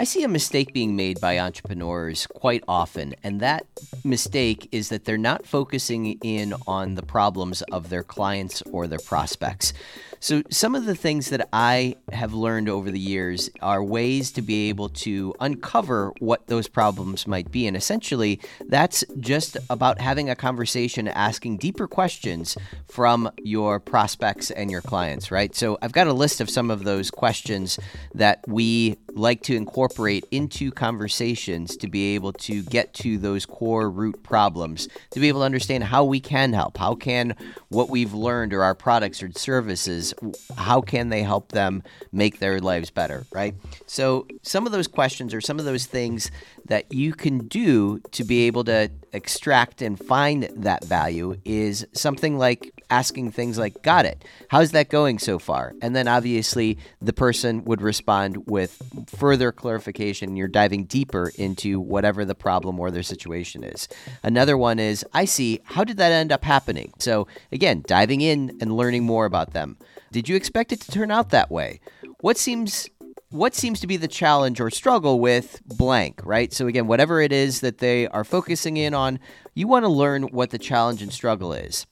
I see a mistake being made by entrepreneurs quite often, and that mistake is that they're not focusing in on the problems of their clients or their prospects. So, some of the things that I have learned over the years are ways to be able to uncover what those problems might be. And essentially, that's just about having a conversation, asking deeper questions from your prospects and your clients, right? So, I've got a list of some of those questions that we like to incorporate into conversations to be able to get to those core root problems, to be able to understand how we can help. How can what we've learned or our products or services how can they help them make their lives better, right? So, some of those questions or some of those things that you can do to be able to extract and find that value is something like asking things like, Got it. How's that going so far? And then obviously the person would respond with further clarification. You're diving deeper into whatever the problem or their situation is. Another one is, I see, how did that end up happening? So, again, diving in and learning more about them. Did you expect it to turn out that way? What seems what seems to be the challenge or struggle with blank, right? So again, whatever it is that they are focusing in on, you want to learn what the challenge and struggle is.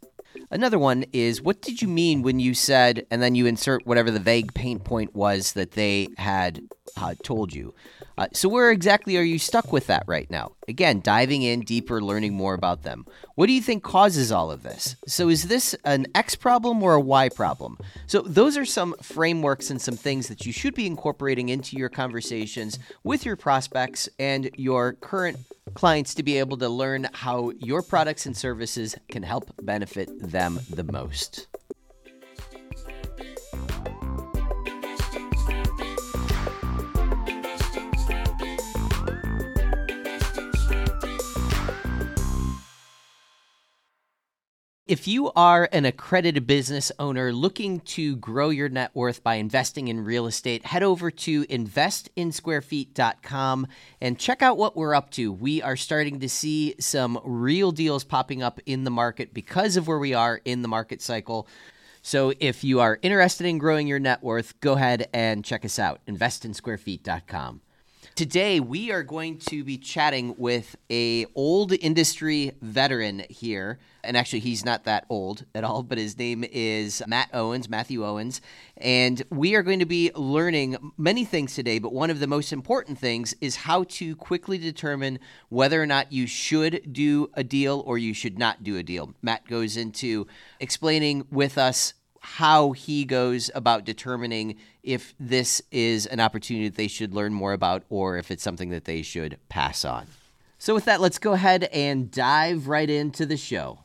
Another one is what did you mean when you said, and then you insert whatever the vague pain point was that they had uh, told you. Uh, so, where exactly are you stuck with that right now? Again, diving in deeper, learning more about them. What do you think causes all of this? So, is this an X problem or a Y problem? So, those are some frameworks and some things that you should be incorporating into your conversations with your prospects and your current clients to be able to learn how your products and services can help benefit them the most. If you are an accredited business owner looking to grow your net worth by investing in real estate, head over to investinsquarefeet.com and check out what we're up to. We are starting to see some real deals popping up in the market because of where we are in the market cycle. So if you are interested in growing your net worth, go ahead and check us out, investinsquarefeet.com. Today we are going to be chatting with a old industry veteran here, and actually he's not that old at all, but his name is Mat Owens, Matthew Owens, and we are going to be learning many things today, but one of the most important things is how to quickly determine whether or not you should do a deal or you should not do a deal. Mat goes into explaining with us how he goes about determining if this is an opportunity that they should learn more about or if it's something that they should pass on. So, with that, let's go ahead and dive right into the show.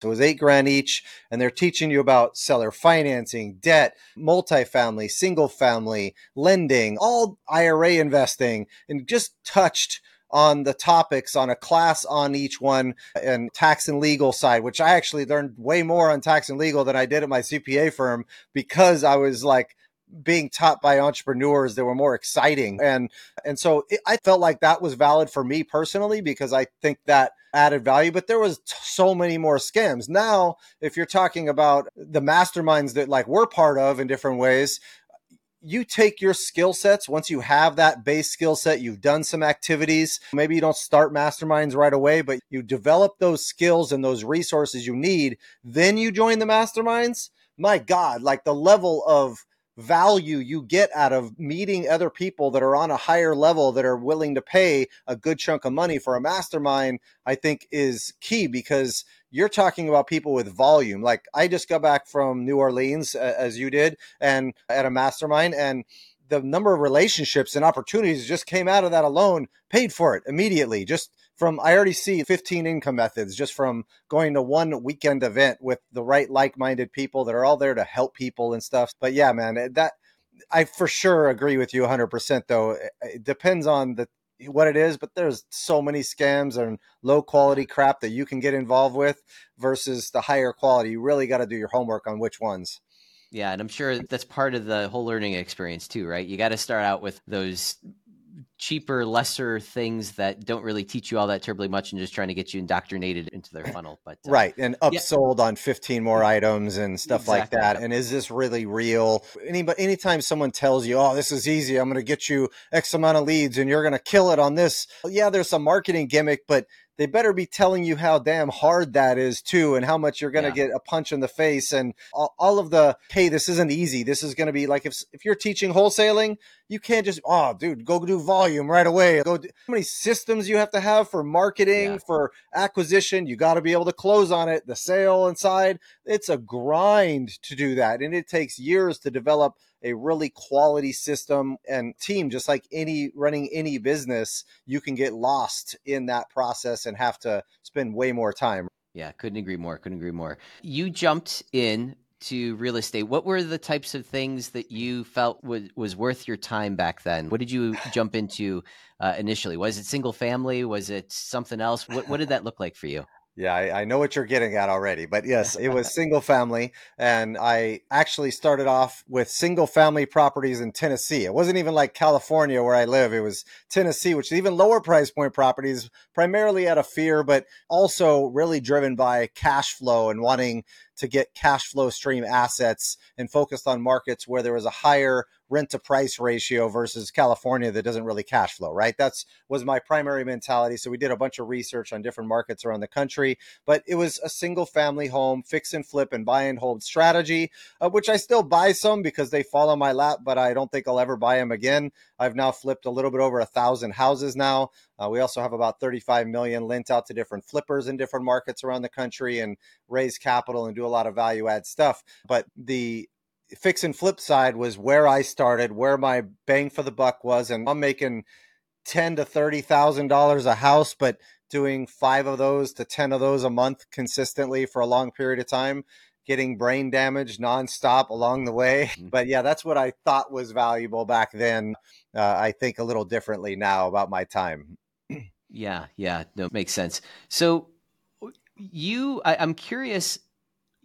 So it was eight grand each, and they're teaching you about seller financing, debt, multifamily, single family, lending, all IRA investing, and just touched on the topics on a class on each one and tax and legal side, which I actually learned way more on tax and legal than I did at my CPA firm because I was like being taught by entrepreneurs that were more exciting. And and so it, i felt like that was valid for me personally because i think that added value but there was t- so many more scams. Now if you're talking about the masterminds that like we're part of in different ways you take your skill sets once you have that base skill set you've done some activities maybe you don't start masterminds right away but you develop those skills and those resources you need then you join the masterminds my god like the level of value you get out of meeting other people that are on a higher level that are willing to pay a good chunk of money for a mastermind i think is key because you're talking about people with volume. Like I just got back from New Orleans as you did and at a mastermind and the number of relationships and opportunities just came out of that alone paid for it immediately. Just from i already see 15 income methods just from going to one weekend event with the right like-minded people that are all there to help people and stuff. But yeah man that i for sure agree with you 100% though. It depends on the what it is, but there's so many scams and low quality crap that you can get involved with versus the higher quality. You really got to do your homework on which ones. Yeah, and I'm sure that's part of the whole learning experience too, right? You got to start out with those cheaper, lesser things that don't really teach you all that terribly much and just trying to get you indoctrinated into their funnel. But uh, right, and upsold yeah. on 15 more items and stuff exactly. like that. And is this really real? Anybody, anytime someone tells you, "Oh, this is easy. I'm going to get you X amount of leads and you're going to kill it on this," yeah, there's some marketing gimmick, but they better be telling you how damn hard that is too and how much you're going to yeah. get a punch in the face and all, all of the hey this isn't easy this is going to be like if if you're teaching wholesaling you can't just oh dude go do volume right away go do, how many systems you have to have for marketing yeah. for acquisition you got to be able to close on it the sale inside it's a grind to do that and it takes years to develop a really quality system and team, just like any running any business, you can get lost in that process and have to spend way more time. Yeah, couldn't agree more. Couldn't agree more. You jumped in to real estate. What were the types of things that you felt was, was worth your time back then? What did you jump into uh, initially? Was it single family? Was it something else? What, what did that look like for you? Yeah, I, I, know what you're getting at already, but yes, it was single family. And I actually started off with single family properties in Tennessee. It wasn't even like California where I live. It was Tennessee, which is even lower price point properties, primarily out of fear, but also really driven by cash flow and wanting to get cash flow stream assets and focused on markets where there was a higher rent to price ratio versus California that doesn't really cash flow, right? That's was my primary mentality. So we did a bunch of research on different markets around the country, but it was a single family home, fix and flip and buy and hold strategy, uh, which I still buy some because they fall on my lap, but I don't think I'll ever buy them again. I've now flipped a little bit over a thousand houses now. Uh, we also have about 35 million lent out to different flippers in different markets around the country and raise capital and do a lot of value add stuff. But the fix and flip side was where I started, where my bang for the buck was, and I'm making ten to thirty thousand dollars a house, but doing five of those to ten of those a month consistently for a long period of time, getting brain damage nonstop along the way. Mm-hmm. But yeah, that's what I thought was valuable back then. Uh, I think a little differently now about my time. yeah, yeah, no, makes sense. So you, I, I'm curious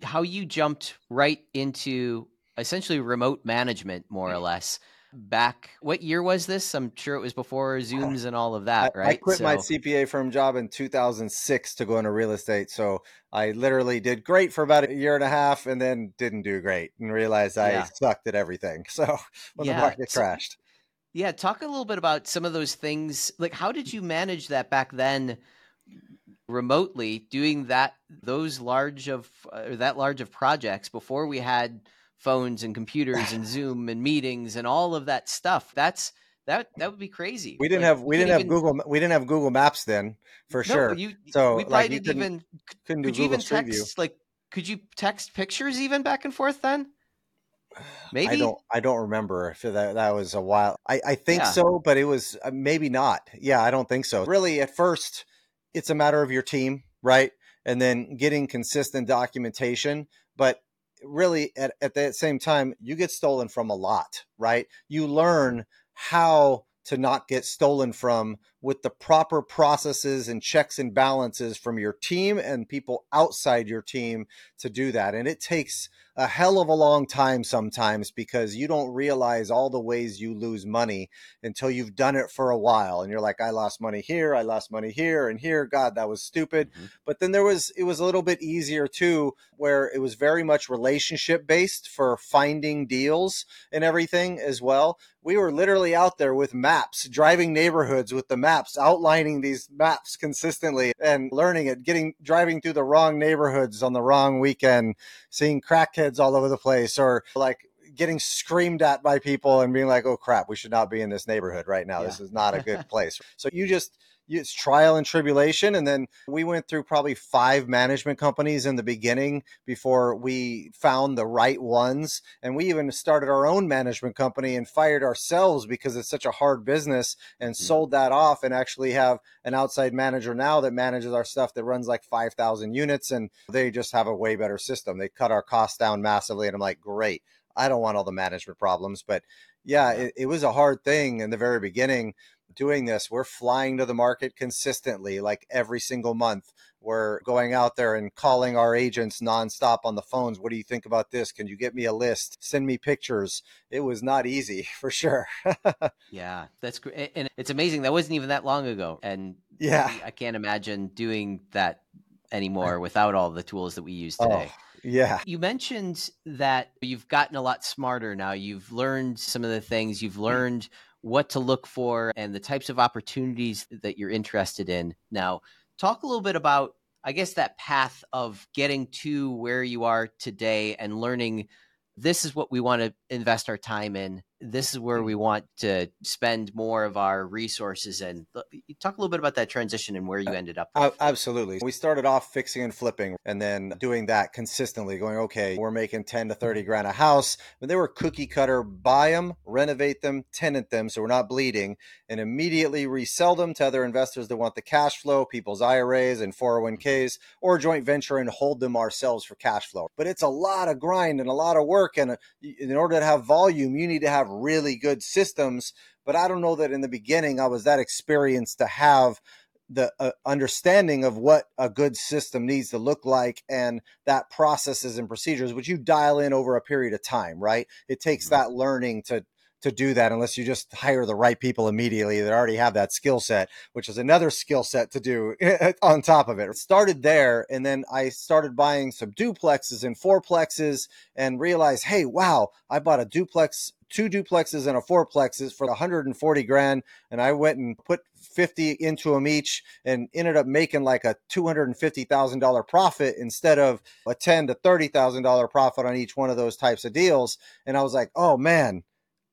how you jumped right into essentially remote management, more or less. Back, what year was this? I'm sure it was before Zooms and all of that, right? I quit so, my CPA firm job in 2006 to go into real estate. So I literally did great for about a year and a half and then didn't do great and realized I yeah. sucked at everything. So when yeah. the market crashed. Yeah, talk a little bit about some of those things. Like, how did you manage that back then? remotely doing that those large of uh, that large of projects before we had phones and computers and Zoom and meetings and all of that stuff. That's that that would be crazy. We didn't like, have we didn't have even, Google we didn't have Google Maps then for no, sure. You, so we probably like, didn't even couldn't do could Google you even Street text View. like could you text pictures even back and forth then? Maybe I don't. I don't remember if that that was a while. I I think yeah. so, but it was uh, maybe not. Yeah, I don't think so. Really, at first, it's a matter of your team, right? And then getting consistent documentation. But really at, at that same time you get stolen from a lot right? You mm-hmm. learn how to not get stolen from with the proper processes and checks and balances from your team and people outside your team to do that and it takes a hell of a long time sometimes because you don't realize all the ways you lose money until you've done it for a while and you're like I lost money here, I lost money here and here, god that was stupid. Mm-hmm. But then there was it was a little bit easier too where it was very much relationship based for finding deals and everything as well. We were literally out there with maps, driving neighborhoods with the maps, outlining these maps consistently and learning it, getting driving through the wrong neighborhoods on the wrong weekend, seeing crackheads kids all over the place or like getting screamed at by people and being like, oh crap, we should not be in this neighborhood right now. Yeah. This is not a good place. so you just, it's trial and tribulation. And then we went through probably five management companies in the beginning before we found the right ones. And we even started our own management company and fired ourselves because it's such a hard business and mm-hmm. sold that off and actually have an outside manager now that manages our stuff that runs like 5,000 units. And they just have a way better system. They cut our costs down massively. And I'm like, great. I don't want all the management problems. But yeah, it, it was a hard thing in the very beginning doing this, we're flying to the market consistently, like every single month. We're going out there and calling our agents nonstop on the phones. What do you think about this? Can you get me a list? Send me pictures. It was not easy for sure. yeah, that's great. And it's amazing. That wasn't even that long ago. And yeah, I can't imagine doing that anymore without all the tools that we use oh, today. Oh. Yeah. You mentioned that you've gotten a lot smarter now. You've learned some of the things, you've hmm. learned what to look for and the types of opportunities that you're interested in. Now, talk a little bit about, I guess, that path of getting to where you are today and learning this is what we want to invest our time in. This is where we mm-hmm. want to spend more of our resources and Talk a little bit about that transition and where you ended up. Uh, absolutely. We started off fixing and flipping and then doing that consistently, going, okay, we're making 10 to 30 mm-hmm. grand a house. But they were cookie cutter, buy them, renovate them, tenant them so we're not bleeding, and immediately resell them to other investors that want the cash flow, people's IRAs and 401ks, or joint venture and hold them ourselves for cash flow. But it's a lot of grind and a lot of work. And uh, in order to have volume, you need to have really good systems. But I don't know that in the beginning I was that experienced to have the uh, understanding of what a good system needs to look like and that processes and procedures which you dial in over a period of time right it takes mm-hmm. that learning to to do that unless you just hire the right people immediately that already have that skill set, which is another skill set to do on top of it. it. Started there, and then I started buying some duplexes and fourplexes and realized, hey, wow, I bought a duplex two duplexes and a fourplexes for 140 grand and i went and put 50 into them each and ended up making like a $250,000 profit instead of a 10 to $30,000 profit on each one of those types of deals. And i was like oh man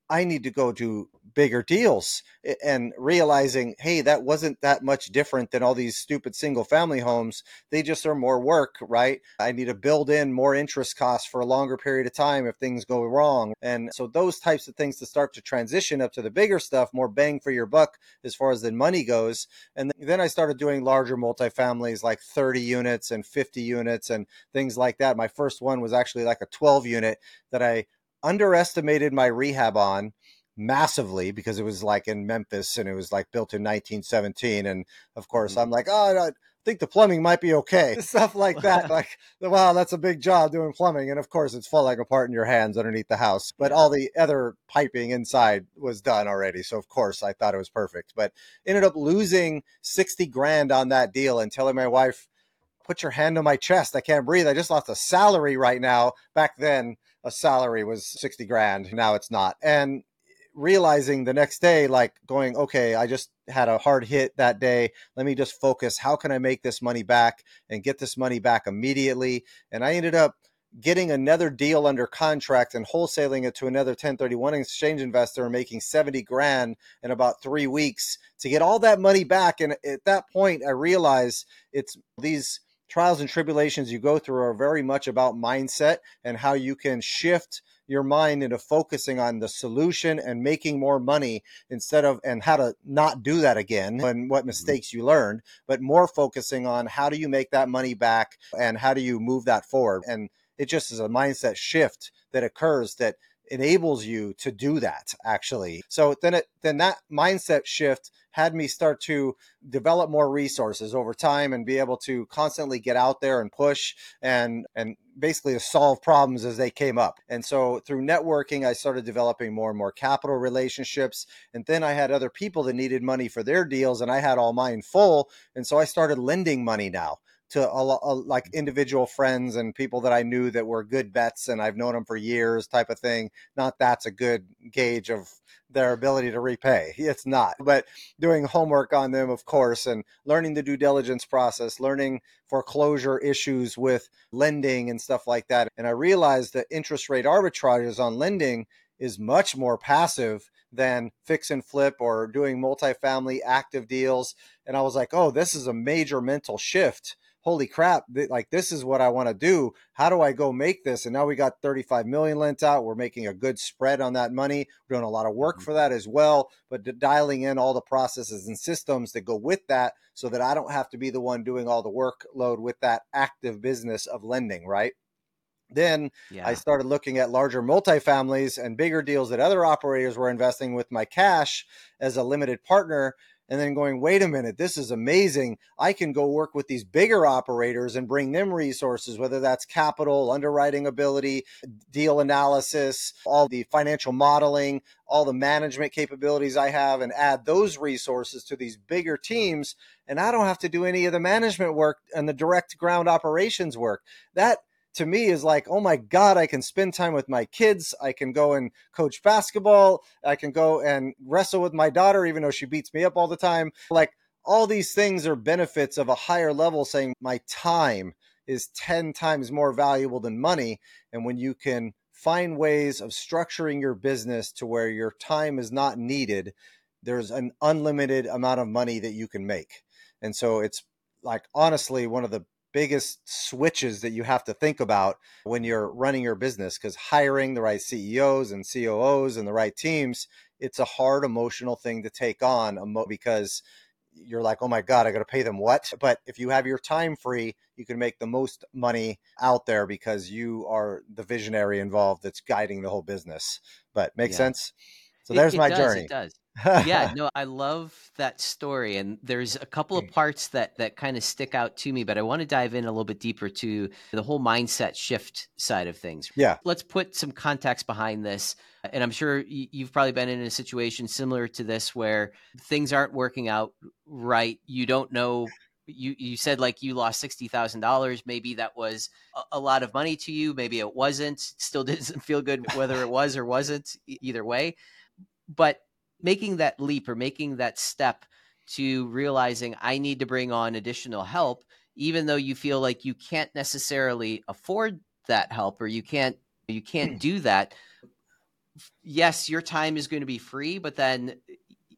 I need to go do bigger deals and realizing, hey, that wasn't that much different than all these stupid single family homes. They just are more work, right? I need to build in more interest costs for a longer period of time if things go wrong. And so those types of things to start to transition up to the bigger stuff, more bang for your buck as far as the money goes. And then I started doing larger multifamilies like 30 units and 50 units and things like that. My first one was actually like a 12 unit that I underestimated my rehab on massively because it was like in Memphis and it was like built in 1917. And of course, mm-hmm. I'm like, oh, I think the plumbing might be okay. Stuff like that. like, wow, that's a big job doing plumbing. And of course, it's falling apart in your hands underneath the house. But all the other piping inside was done already. So, of course, I thought it was perfect. But ended up losing 60 grand on that deal and telling my wife, put your hand on my chest. I can't breathe. I just lost a salary right now. Back then, a salary was 60 grand. Now it's not. And realizing the next day, like going, okay, I just had a hard hit that day. Let me just focus. How can I make this money back and get this money back immediately? And I ended up getting another deal under contract and wholesaling it to another 1031 exchange investor and making 70 grand in about three weeks to get all that money back. And at that point, I realized it's these trials and tribulations you go through are very much about mindset and how you can shift your mind into focusing on the solution and making more money instead of and how to not do that again and what mm-hmm. mistakes you learned but more focusing on how do you make that money back and how do you move that forward and it just is a mindset shift that occurs that enables you to do that actually so then it then that mindset shift had me start to develop more resources over time and be able to constantly get out there and push and and basically to solve problems as they came up. And so through networking, I started developing more and more capital relationships. And then I had other people that needed money for their deals, and I had all mine full. And so I started lending money now to a, a, like individual friends and people that I knew that were good bets and I've known them for years type of thing. Not that's a good gauge of their ability to repay. It's not. But doing homework on them, of course, and learning the due diligence process, learning foreclosure issues with lending and stuff like that. And I realized that interest rate arbitrages on lending is much more passive than fix and flip or doing multifamily active deals. And I was like, oh, this is a major mental shift holy crap, th- like this is what I want to do. How do I go make this? And now we got 35 million lent out. We're making a good spread on that money. We're doing a lot of work mm-hmm. for that as well, but d- dialing in all the processes and systems that go with that so that I don't have to be the one doing all the workload with that active business of lending, right? Then yeah. I started looking at larger multifamilies and bigger deals that other operators were investing with my cash as a limited partner and then going, wait a minute, this is amazing. I can go work with these bigger operators and bring them resources, whether that's capital, underwriting ability, deal analysis, all the financial modeling, all the management capabilities I have, and add those resources to these bigger teams. And I don't have to do any of the management work and the direct ground operations work. That to me is like, oh my God, I can spend time with my kids. I can go and coach basketball. I can go and wrestle with my daughter, even though she beats me up all the time. Like all these things are benefits of a higher level saying my time is 10 times more valuable than money. And when you can find ways of structuring your business to where your time is not needed, there's an unlimited amount of money that you can make. And so it's like honestly one of the biggest switches that you have to think about when you're running your business because hiring the right CEOs and COOs and the right teams, it's a hard emotional thing to take on because you're like, oh my God, I got to pay them what? But if you have your time free, you can make the most money out there because you are the visionary involved that's guiding the whole business. But makes yeah. sense? So there's it, it my does, journey. It does yeah, no, I love that story, and there's a couple of mm. parts that that kind of stick out to me. But I want to dive in a little bit deeper to the whole mindset shift side of things. Yeah, let's put some context behind this. And I'm sure you've probably been in a situation similar to this where things aren't working out right. You don't know you you said like you lost sixty thousand dollars. Maybe that was a, a, lot of money to you. Maybe it wasn't. Still doesn't feel good whether it was or wasn't. Either way, but making that leap or making that step to realizing I need to bring on additional help, even though you feel like you can't necessarily afford that help or you can't you can't do that. Yes, your time is going to be free, but then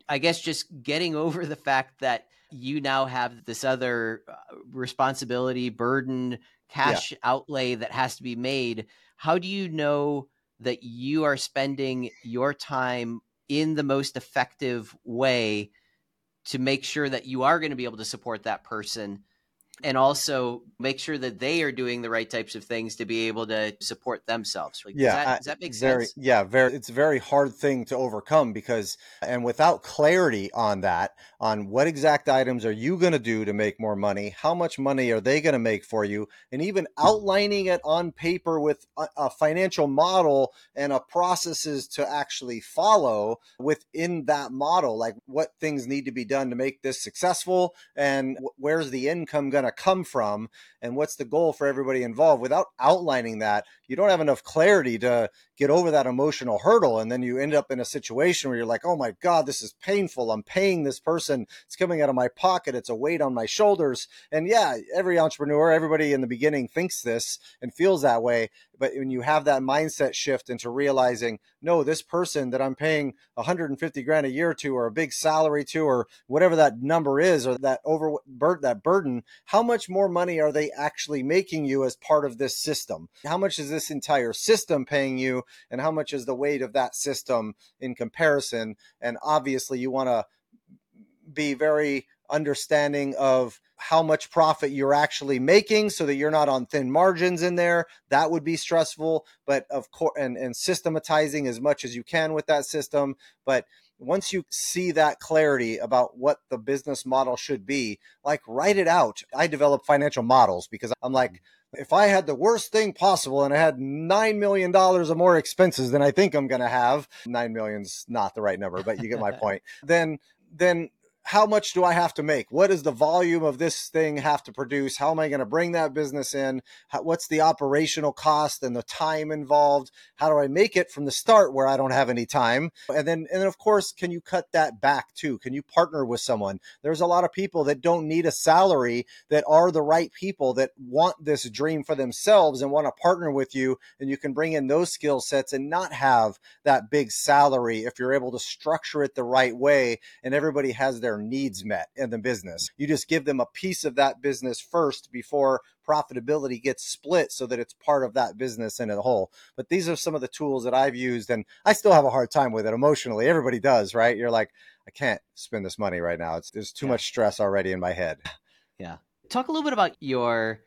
I guess just getting over the fact that you now have this other uh, responsibility, burden, cash yeah. outlay that has to be made. How do you know that you are spending your time in the most effective way to make sure that you are going to be able to support that person and also make sure that they are doing the right types of things to be able to support themselves. Like, yeah, does that, does that make very, sense? Yeah, very. It's a very hard thing to overcome because, and without clarity on that, on what exact items are you going to do to make more money, how much money are they going to make for you, and even outlining it on paper with a, a financial model and a processes to actually follow within that model, like what things need to be done to make this successful, and where's the income going to come from and what's the goal for everybody involved. Without outlining that you don't have enough clarity to get over that emotional hurdle and then you end up in a situation where you're like oh my god this is painful. I'm paying this person. It's coming out of my pocket. It's a weight on my shoulders. And yeah every entrepreneur everybody in the beginning thinks this and feels that way but when you have that mindset shift into realizing no this person that i'm paying 150 grand a year to or a big salary to or whatever that number is or that over that burden how much more money are they actually making you as part of this system? How much is this entire system paying you and how much is the weight of that system in comparison? And obviously you want to be very understanding of how much profit you're actually making so that you're not on thin margins in there that would be stressful. But of course and, and systematizing as much as you can with that system. But once you see that clarity about what the business model should be like write it out. I develop financial models because i'm like mm-hmm. if I had the worst thing possible and I had $9 million or more expenses than I think I'm going to have, 9 million's not the right number, but you get my point, then, then how much do I have to make? What does the volume of this thing have to produce? How am I going to bring that business in? How, what's the operational cost and the time involved? How do I make it from the start where I don't have any time? And then, and then of course, can you cut that back too? Can you partner with someone? There's a lot of people that don't need a salary that are the right people that want this dream for themselves and want to partner with you. And you can bring in those skill sets and not have that big salary if you're able to structure it the right way and everybody has their their needs met in the business. You just give them a piece of that business first before profitability gets split so that it's part of that business in a whole. But these are some of the tools that I've used and I still have a hard time with it emotionally. Everybody does, right? You're like, I can't spend this money right now. It's there's too yeah. much stress already in my head. Yeah. Talk a little bit about your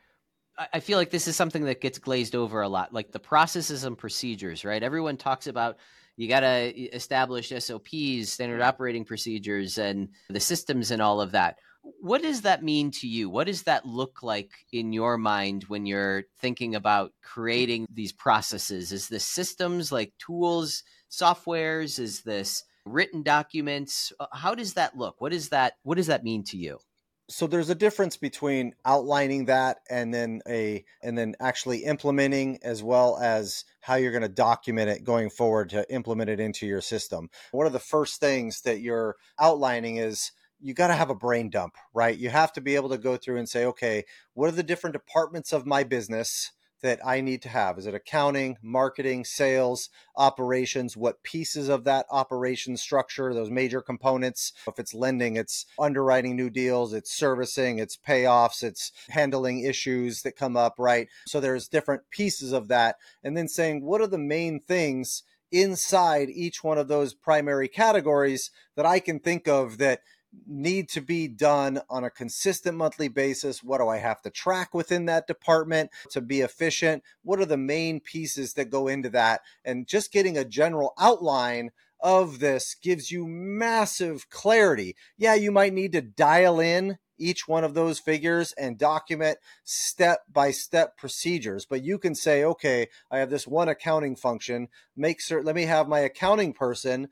I feel like this is something that gets glazed over a lot, like the processes and procedures, right? Everyone talks about you got to establish SOPs, standard operating procedures, and the systems and all of that. What does that mean to you? What does that look like in your mind when you're thinking about creating these processes? Is this systems like tools, softwares? Is this written documents? Uh, how does that look? What is that? What does that mean to you? So there's a difference between outlining that and then a and then actually implementing as well as how you're going to document it going forward to implement it into your system. One of the first things that you're outlining is you got to have a brain dump right? You have to be able to go through and say okay what are the different departments of my business that I need to have? Is it accounting, marketing, sales, operations? What pieces of that operation structure, those major components? If it's lending, it's underwriting new deals, it's servicing, it's payoffs, it's handling issues that come up, right? So there's different pieces of that. And then saying, what are the main things inside each one of those primary categories that I can think of that need to be done on a consistent monthly basis? What do I have to track within that department to be efficient? What are the main pieces that go into that? And just getting a general outline of this gives you massive clarity. Yeah, you might need to dial in each one of those figures and document step by step procedures. But you can say, okay, I have this one accounting function. Make certain, let me have my accounting person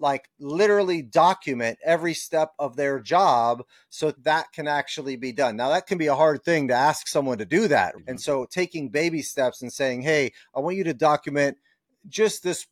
like literally document every step of their job so that can actually be done. Now that can be a hard thing to ask someone to do that. Mm-hmm. And so taking baby steps and saying, "Hey, I want you to document just this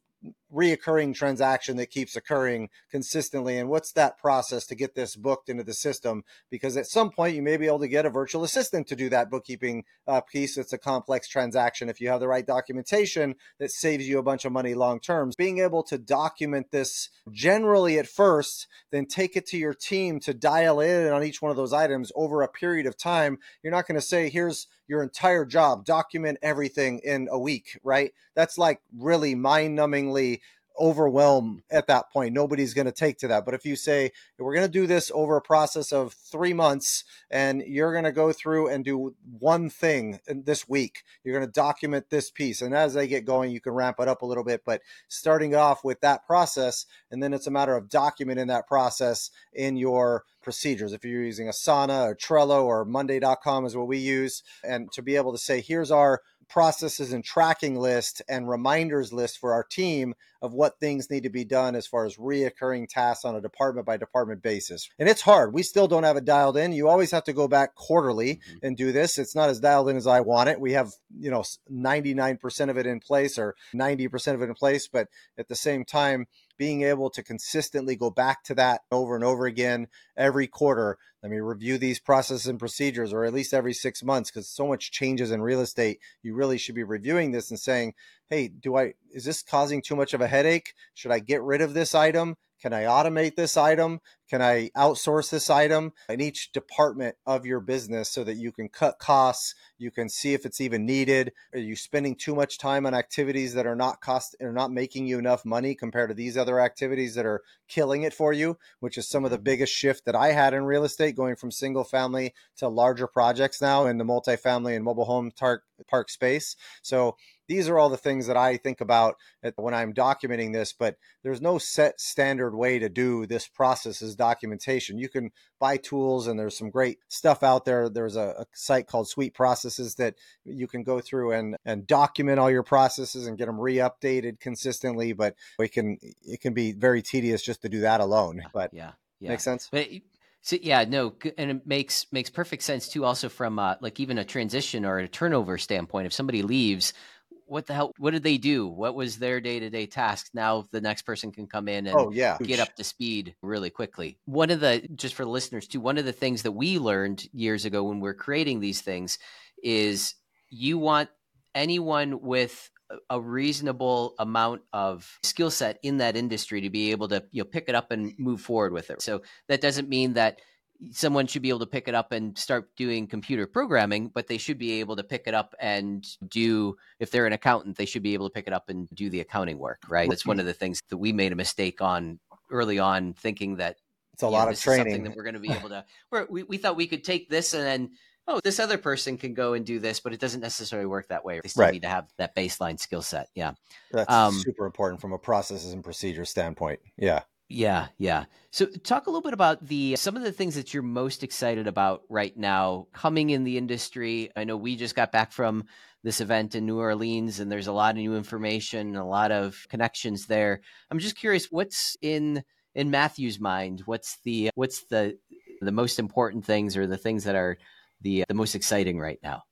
reoccurring transaction that keeps occurring consistently and what's that process to get this booked into the system? Because at some point you may be able to get a virtual assistant to do that bookkeeping uh, piece. It's a complex transaction if you have the right documentation that saves you a bunch of money long term being able to document this generally at first then take it to your team to dial in on each one of those items over a period of time you're not going to say here's your entire job. Document everything in a week right? That's like really mind-numbingly overwhelm at that point. Nobody's going to take to that. But if you say, we're going to do this over a process of three months and you're going to go through and do one thing this week, you're going to document this piece. And as they get going, you can ramp it up a little bit. But starting off with that process, and then it's a matter of documenting that process in your procedures. If you're using Asana or Trello or Monday.com is what we use, and to be able to say, here's our processes and tracking list and reminders list for our team of what things need to be done as far as reoccurring tasks on a department by department basis. And it's hard. We still don't have it dialed in. You always have to go back quarterly mm-hmm. and do this. It's not as dialed in as I want it. We have, you know, 99% of it in place or 90% of it in place, but at the same time, being able to consistently go back to that over and over again every quarter. Let me review these processes and procedures, or at least every six months, because so much changes in real estate. You really should be reviewing this and saying, hey, do I, is this causing too much of a headache? Should I get rid of this item? Can I automate this item? Can I outsource this item in each department of your business so that you can cut costs? You can see if it's even needed. Are you spending too much time on activities that are not cost are not making you enough money compared to these other activities that are killing it for you? Which is some of the mm-hmm. biggest shift that I had in real estate, going from single family to larger projects now in the multifamily and mobile home tar- park space. So these are all the things that I think about when I'm documenting this, but there's no set standard way to do this process as documentation. You can buy tools and there's some great stuff out there. There's a, a site called Sweet Processes that you can go through and, and document all your processes and get them re-updated consistently, but it can, it can be very tedious just to do that alone. But yeah, yeah. makes sense. But, so yeah, no, and it makes makes perfect sense too. Also from uh, like even a transition or a turnover standpoint, if somebody leaves, what the hell what did they do? What was their day-to-day task? Now the next person can come in and oh, yeah. get up to speed really quickly. One of the just for the listeners too one of the things that we learned years ago when we're creating these things is you want anyone with a reasonable amount of skill set in that industry to be able to you know pick it up and move forward with it. So that doesn't mean that someone should be able to pick it up and start doing computer programming, but they should be able to pick it up and do, if they're an accountant, they should be able to pick it up and do the accounting work, right? That's one of the things that we made a mistake on early on, thinking that it's a lot know, of training that we're going to be able to, we we thought we could take this and then oh, this other person can go and do this, but it doesn't necessarily work that way. They still Right. need to have that baseline skill set. Yeah. That's Um, super important from a processes and procedures standpoint. Yeah. Yeah, yeah. So talk a little bit about the some of the things that you're most excited about right now coming in the industry. I know we just got back from this event in New Orleans and there's a lot of new information, a lot of connections there. I'm just curious what's in in Matthew's mind? What's the what's the the most important things or the things that are the the most exciting right now?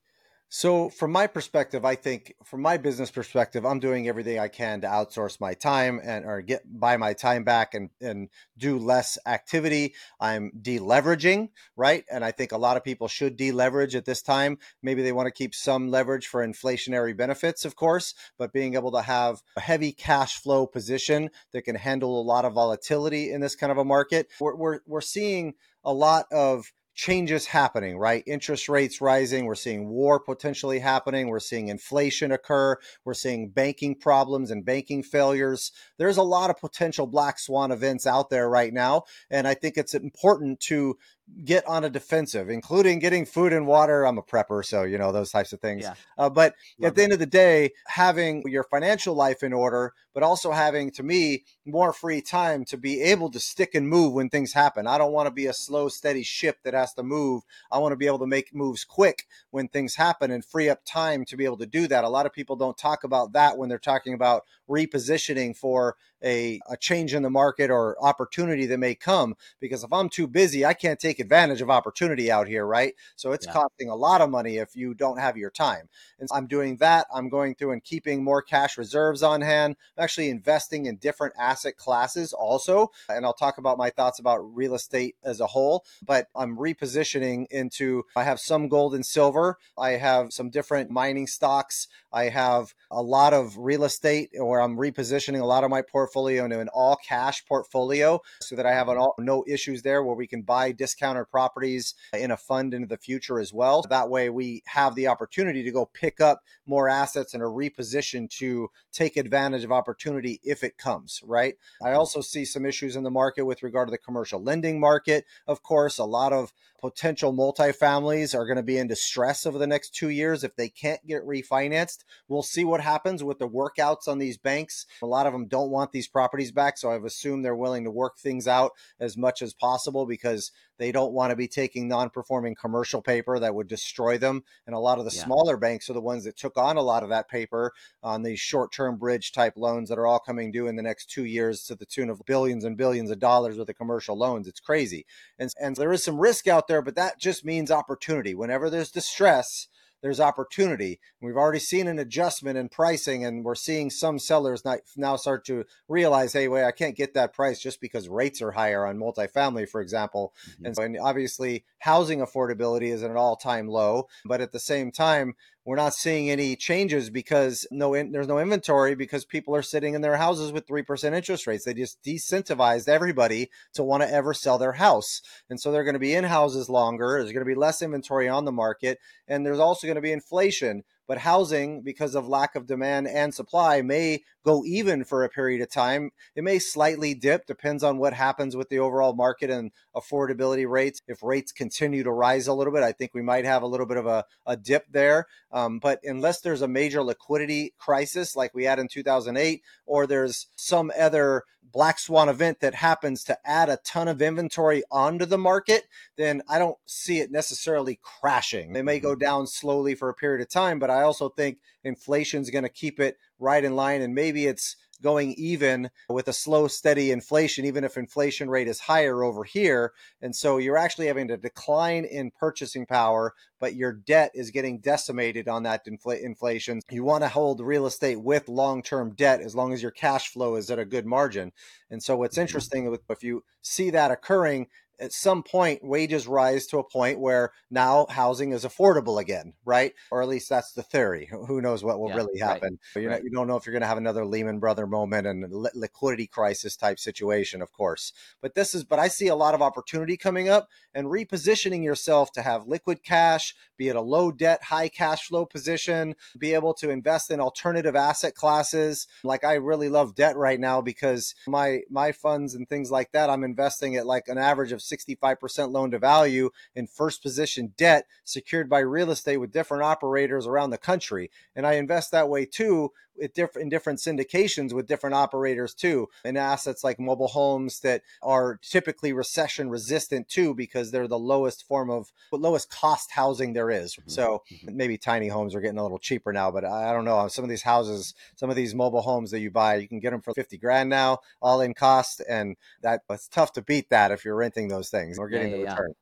So, from my perspective, I think from my business perspective, I'm doing everything I can to outsource my time and or get buy my time back and and do less activity. I'm deleveraging, right? And I think a lot of people should deleverage at this time. Maybe they want to keep some leverage for inflationary benefits, of course, but being able to have a heavy cash flow position that can handle a lot of volatility in this kind of a market. We're we're, we're seeing a lot of changes happening, right? Interest rates rising. We're seeing war potentially happening. We're seeing inflation occur. We're seeing banking problems and banking failures. There's a lot of potential black swan events out there right now. And I think it's important to get on a defensive, including getting food and water. I'm a prepper, so you know those types of things. Yeah. Uh, but Love at the end of the day, having your financial life in order, but also having, to me, more free time to be able to stick and move when things happen. I don't want to be a slow, steady ship that has to move. I want to be able to make moves quick when things happen and free up time to be able to do that. A lot of people don't talk about that when they're talking about repositioning for a, a change in the market or opportunity that may come. Because if I'm too busy, I can't take advantage of opportunity out here, right? So it's Yeah. costing a lot of money if you don't have your time. And I'm doing that. I'm going through and keeping more cash reserves on hand. I'm actually investing in different asset classes also. And I'll talk about my thoughts about real estate as a whole. But I'm repositioning into, I have some gold and silver. I have some different mining stocks. I have a lot of real estate where I'm repositioning a lot of my portfolio into an all cash portfolio so that I have an all, no issues there where we can buy discounted properties in a fund into the future as well. That way we have the opportunity to go pick up more assets and a reposition to take advantage of opportunity if it comes, right? I also see some issues in the market with regard to the commercial lending market. Of course, a lot of potential multifamilies are going to be in distress over the next two years if they can't get refinanced. We'll see what happens with the workouts on these banks. A lot of them don't want these properties back, so I've assumed they're willing to work things out as much as possible because they don't want to be taking non-performing commercial paper that would destroy them. And a lot of the Yeah. smaller banks are the ones that took on a lot of that paper on these short-term bridge type loans that are all coming due in the next two years to the tune of billions and billions of dollars with the commercial loans. It's crazy. And, and there is some risk out there, but that just means opportunity. Whenever there's distress, there's opportunity. We've already seen an adjustment in pricing, and we're seeing some sellers not- now start to realize, hey, wait, I can't get that price just because rates are higher on multifamily, for example. Mhm. And so, and obviously, housing affordability is at an all-time low. But at the same time, we're not seeing any changes because no, in, there's no inventory because people are sitting in their houses with three percent interest rates. They just decentivized everybody to want to ever sell their house, and so they're going to be in houses longer. There's going to be less inventory on the market, and there's also going to be inflation. But housing, because of lack of demand and supply, may go even for a period of time. It may slightly dip, depends on what happens with the overall market and affordability rates. If rates continue to rise a little bit, I think we might have a little bit of a, a dip there. Um, but unless there's a major liquidity crisis like we had in 2008, or there's some other black swan event that happens to add a ton of inventory onto the market, then I don't see it necessarily crashing. They may go down slowly for a period of time, but I also think inflation's going to keep it right in line and maybe it's going even with a slow steady inflation even if inflation rate is higher over here. And so you're actually having a decline in purchasing power but your debt is getting decimated on that infl- inflation. You want to hold real estate with long-term debt as long as your cash flow is at a good margin. And so what's mm-hmm. interesting if you see that occurring at some point wages rise to a point where now housing is affordable again right? Or at least that's the theory. Who- knows what will Yeah, really right, happen. You, right. know, you don't know if you're going to have another lehman brother moment and li- liquidity crisis type situation of course. But this is but i see a lot of opportunity coming up and repositioning yourself to have liquid cash be it a low debt high cash flow position be able to invest in alternative asset classes. Like i really love debt right now because my my funds and things like that i'm investing at like an average of 65% loan to value in first position debt secured by real estate with different operators around the country. And I invest that way too in different syndications with different operators too, and assets like mobile homes that are typically recession resistant too because they're the lowest form of lowest cost housing there is. Mm-hmm. So mm-hmm. maybe tiny homes are getting a little cheaper now, but I don't know. Some of these houses, some of these mobile homes that you buy, you can get them for fifty grand now, all in cost, and that it's tough to beat that if you're renting those things or getting yeah, yeah, the return.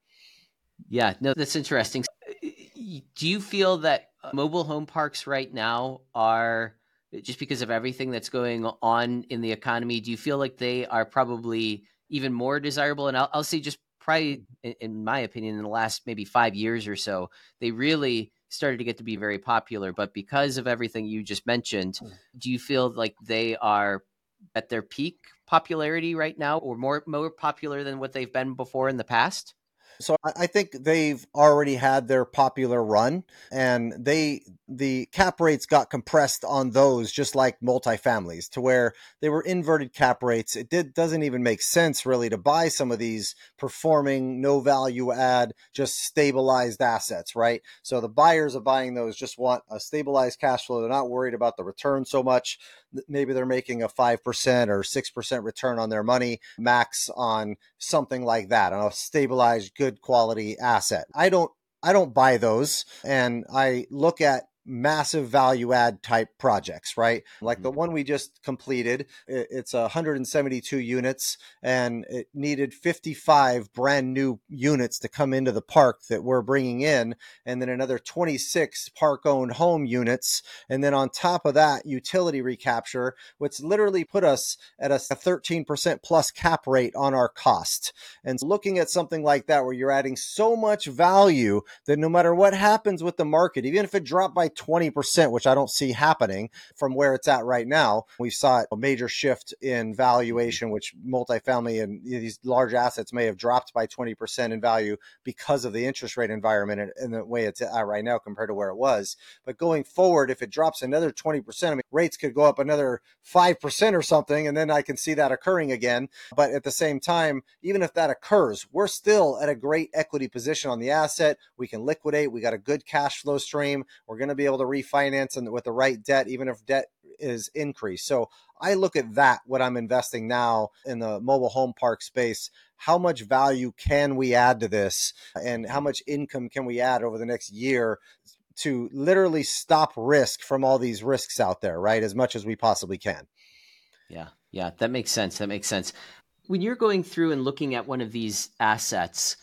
Yeah. yeah, no, that's interesting. Do you feel that mobile home parks right now are just because of everything that's going on in the economy, do you feel like they are probably even more desirable? And I'll, I'll say just probably, in my opinion, in the last maybe five years or so, they really started to get to be very popular. But because of everything you just mentioned, hmm. do you feel like they are at their peak popularity right now, or more more popular than what they've been before in the past? So I think they've already had their popular run and they the cap rates got compressed on those just like multifamilies to where they were inverted cap rates. It did doesn't even make sense really to buy some of these performing no value add just stabilized assets, right? So the buyers of buying those just want a stabilized cash flow. They're not worried about the return so much. Maybe they're making a 5% or 6% return on their money max on something like that, on a stabilized good quality asset. I don't I don't buy those and I look at massive value add type projects, right? Like the mm-hmm. one we just completed, it's 172 units and it needed 55 brand new units to come into the park that we're bringing in, and then another 26 park owned home units. And then on top of that, utility recapture, which literally put us at a 13% plus cap rate on our cost. And looking at something like that, where you're adding so much value that no matter what happens with the market, even if it dropped by 20%, which I don't see happening from where it's at right now. We saw a major shift in valuation, which multifamily and these large assets may have dropped by 20% in value because of the interest rate environment and, and the way it's at right now compared to where it was. But going forward, if it drops another 20%, I mean, rates could go up another 5% or something, and then I can see that occurring again. But at the same time, even if that occurs, we're still at a great equity position on the asset. We can liquidate. We got a good cash flow stream. We're going to be able to refinance and with the right debt, even if debt is increased. So I look at that what I'm investing now in the mobile home park space. How much value can we add to this, and how much income can we add over the next year to literally stop risk from all these risks out there, right? As much as we possibly can. Yeah, yeah, that makes sense. That makes sense. When you're going through and looking at one of these assets,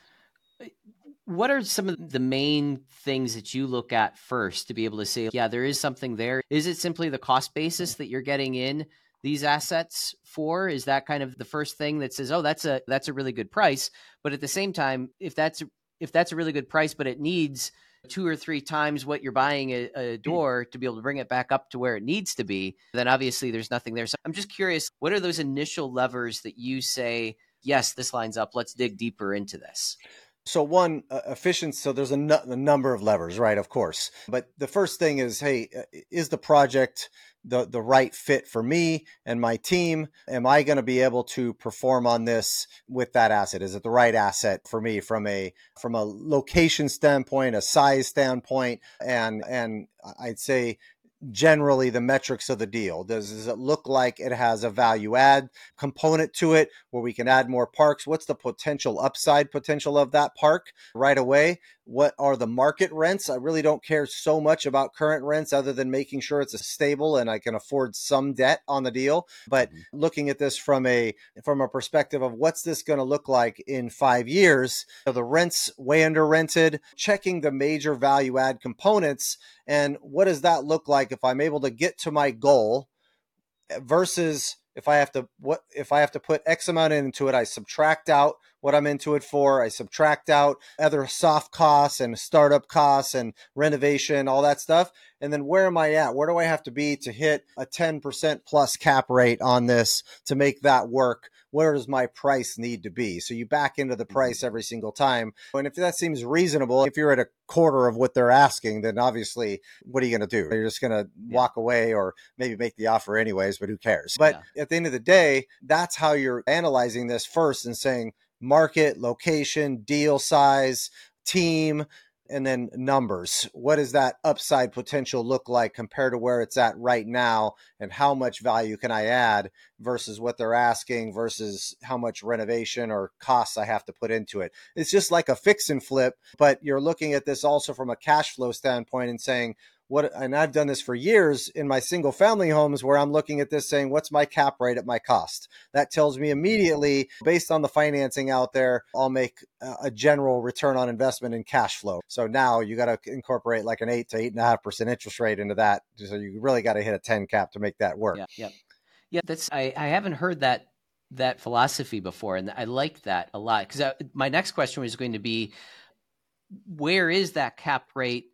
what are some of the main things that you look at first to be able to say, yeah, there is something there? Is it simply the cost basis that you're getting in these assets for? Is that kind of the first thing that says, oh, that's a that's a really good price? But at the same time, if that's if that's a really good price, but it needs two or three times what you're buying a, a, hmm. door to be able to bring it back up to where it needs to be, then obviously there's nothing there. So I'm just curious, what are those initial levers that you say, yes, this lines up, let's dig deeper into this? So one uh, efficiency. So there's a, a number of levers, right? Of course, but the first thing is, hey, uh, is the project the the right fit for me and my team? Am I going to be able to perform on this with that asset? Is it the right asset for me from a from a location standpoint, a size standpoint, and and I'd say generally the metrics of the deal? Does, does it look like it has a value add component to it where we can add more parks? What's the potential upside potential of that park right away? What are the market rents? I really don't care so much about current rents other than making sure it's a stable and I can afford some debt on the deal. But mm-hmm. looking at this from a from a perspective of what's this going to look like in five years? Are the rents way under rented? Checking the major value add components and what does that look like if I'm able to get to my goal versus if I have to what if I have to put X amount into it, I subtract out what I'm into it for. I subtract out other soft costs and startup costs and renovation, all that stuff. And then where am I at? Where do I have to be to hit a 10% plus cap rate on this to make that work? Where does my price need to be? So you back into the mm-hmm. price every single time. And if that seems reasonable, if you're at a quarter of what they're asking, then obviously, what are you going to do? You're just going to yeah. walk away or maybe make the offer anyways, but who cares? But yeah. at the end of the day, that's how you're analyzing this first and saying, market, location, deal size, team, and then numbers. What does that upside potential look like compared to where it's at right now? And how much value can I add versus what they're asking versus how much renovation or costs I have to put into it? It's just like a fix and flip, but you're looking at this also from a cash flow standpoint and saying, what and I've done this for years in my single family homes where I'm looking at this saying what's my cap rate at my cost? That tells me immediately based on the financing out there I'll make a general return on investment in cash flow. So now you got to incorporate like an 8 to 8.5% interest rate into that. So you really got to hit a 10 cap to make that work. Yeah yeah. Yeah that's I, I haven't heard that that philosophy before and I like that a lot. Because uh, my next question was going to be where is that cap rate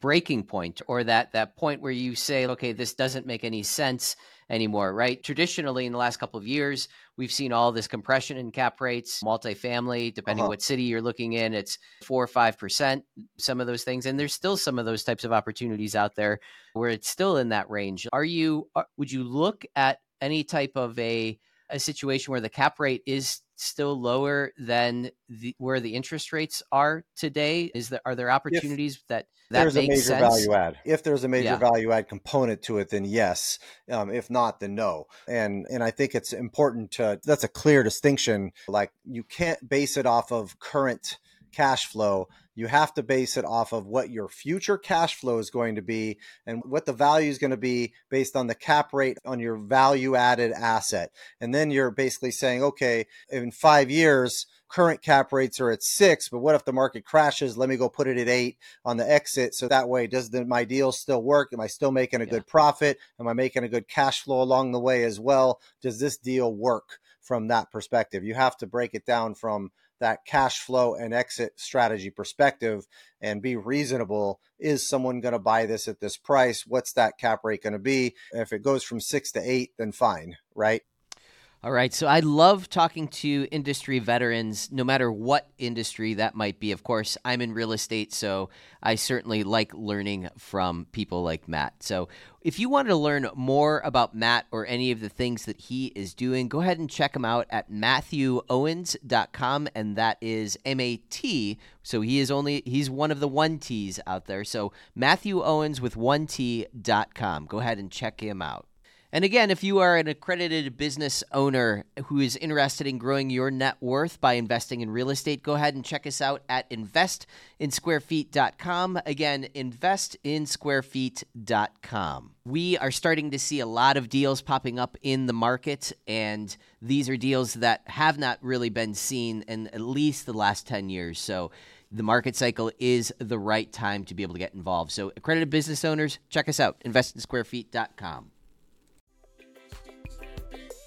breaking point or that that point where you say okay this doesn't make any sense anymore right traditionally in the last couple of years we've seen all this compression in cap rates multifamily depending uh-huh. what city you're looking in it's 4 or 5% some of those things and there's still some of those types of opportunities out there where it's still in that range are you are, would you look at any type of a a situation where the cap rate is still lower than the, where the interest rates are today? Is there are there opportunities if that that there's a major sense? value add? If there's a major yeah. value add component to it, then yes. Um, if not, then no. And and I think it's important to that's a clear distinction. Like you can't base it off of current cash flow you have to base it off of what your future cash flow is going to be and what the value is going to be based on the cap rate on your value added asset. And then you're basically saying, okay, in five years, current cap rates are at six, but what if the market crashes? Let me go put it at eight on the exit. So that way, does the, my deal still work? Am I still making a yeah. good profit? Am I making a good cash flow along the way as well? Does this deal work from that perspective? You have to break it down from that cash flow and exit strategy perspective and be reasonable. Is someone going to buy this at this price? What's that cap rate going to be? If it goes from six to eight, then fine, right? All right. So I love talking to industry veterans, no matter what industry that might be. Of course, I'm in real estate, so I certainly like learning from people like Mat. So if you want to learn more about Mat or any of the things that he is doing, go ahead and check him out at MathewOwens.com. And that is M A T. So he is only, he's one of the one T's out there. So Mathew Owens with one T.com. Go ahead and check him out. And again, if you are an accredited business owner who is interested in growing your net worth by investing in real estate, go ahead and check us out at investinsquarefeet.com. Again, investinsquarefeet.com. We are starting to see a lot of deals popping up in the market, and these are deals that have not really been seen in at least the last 10 years. So, the market cycle is the right time to be able to get involved. So, accredited business owners, check us out, investinsquarefeet.com.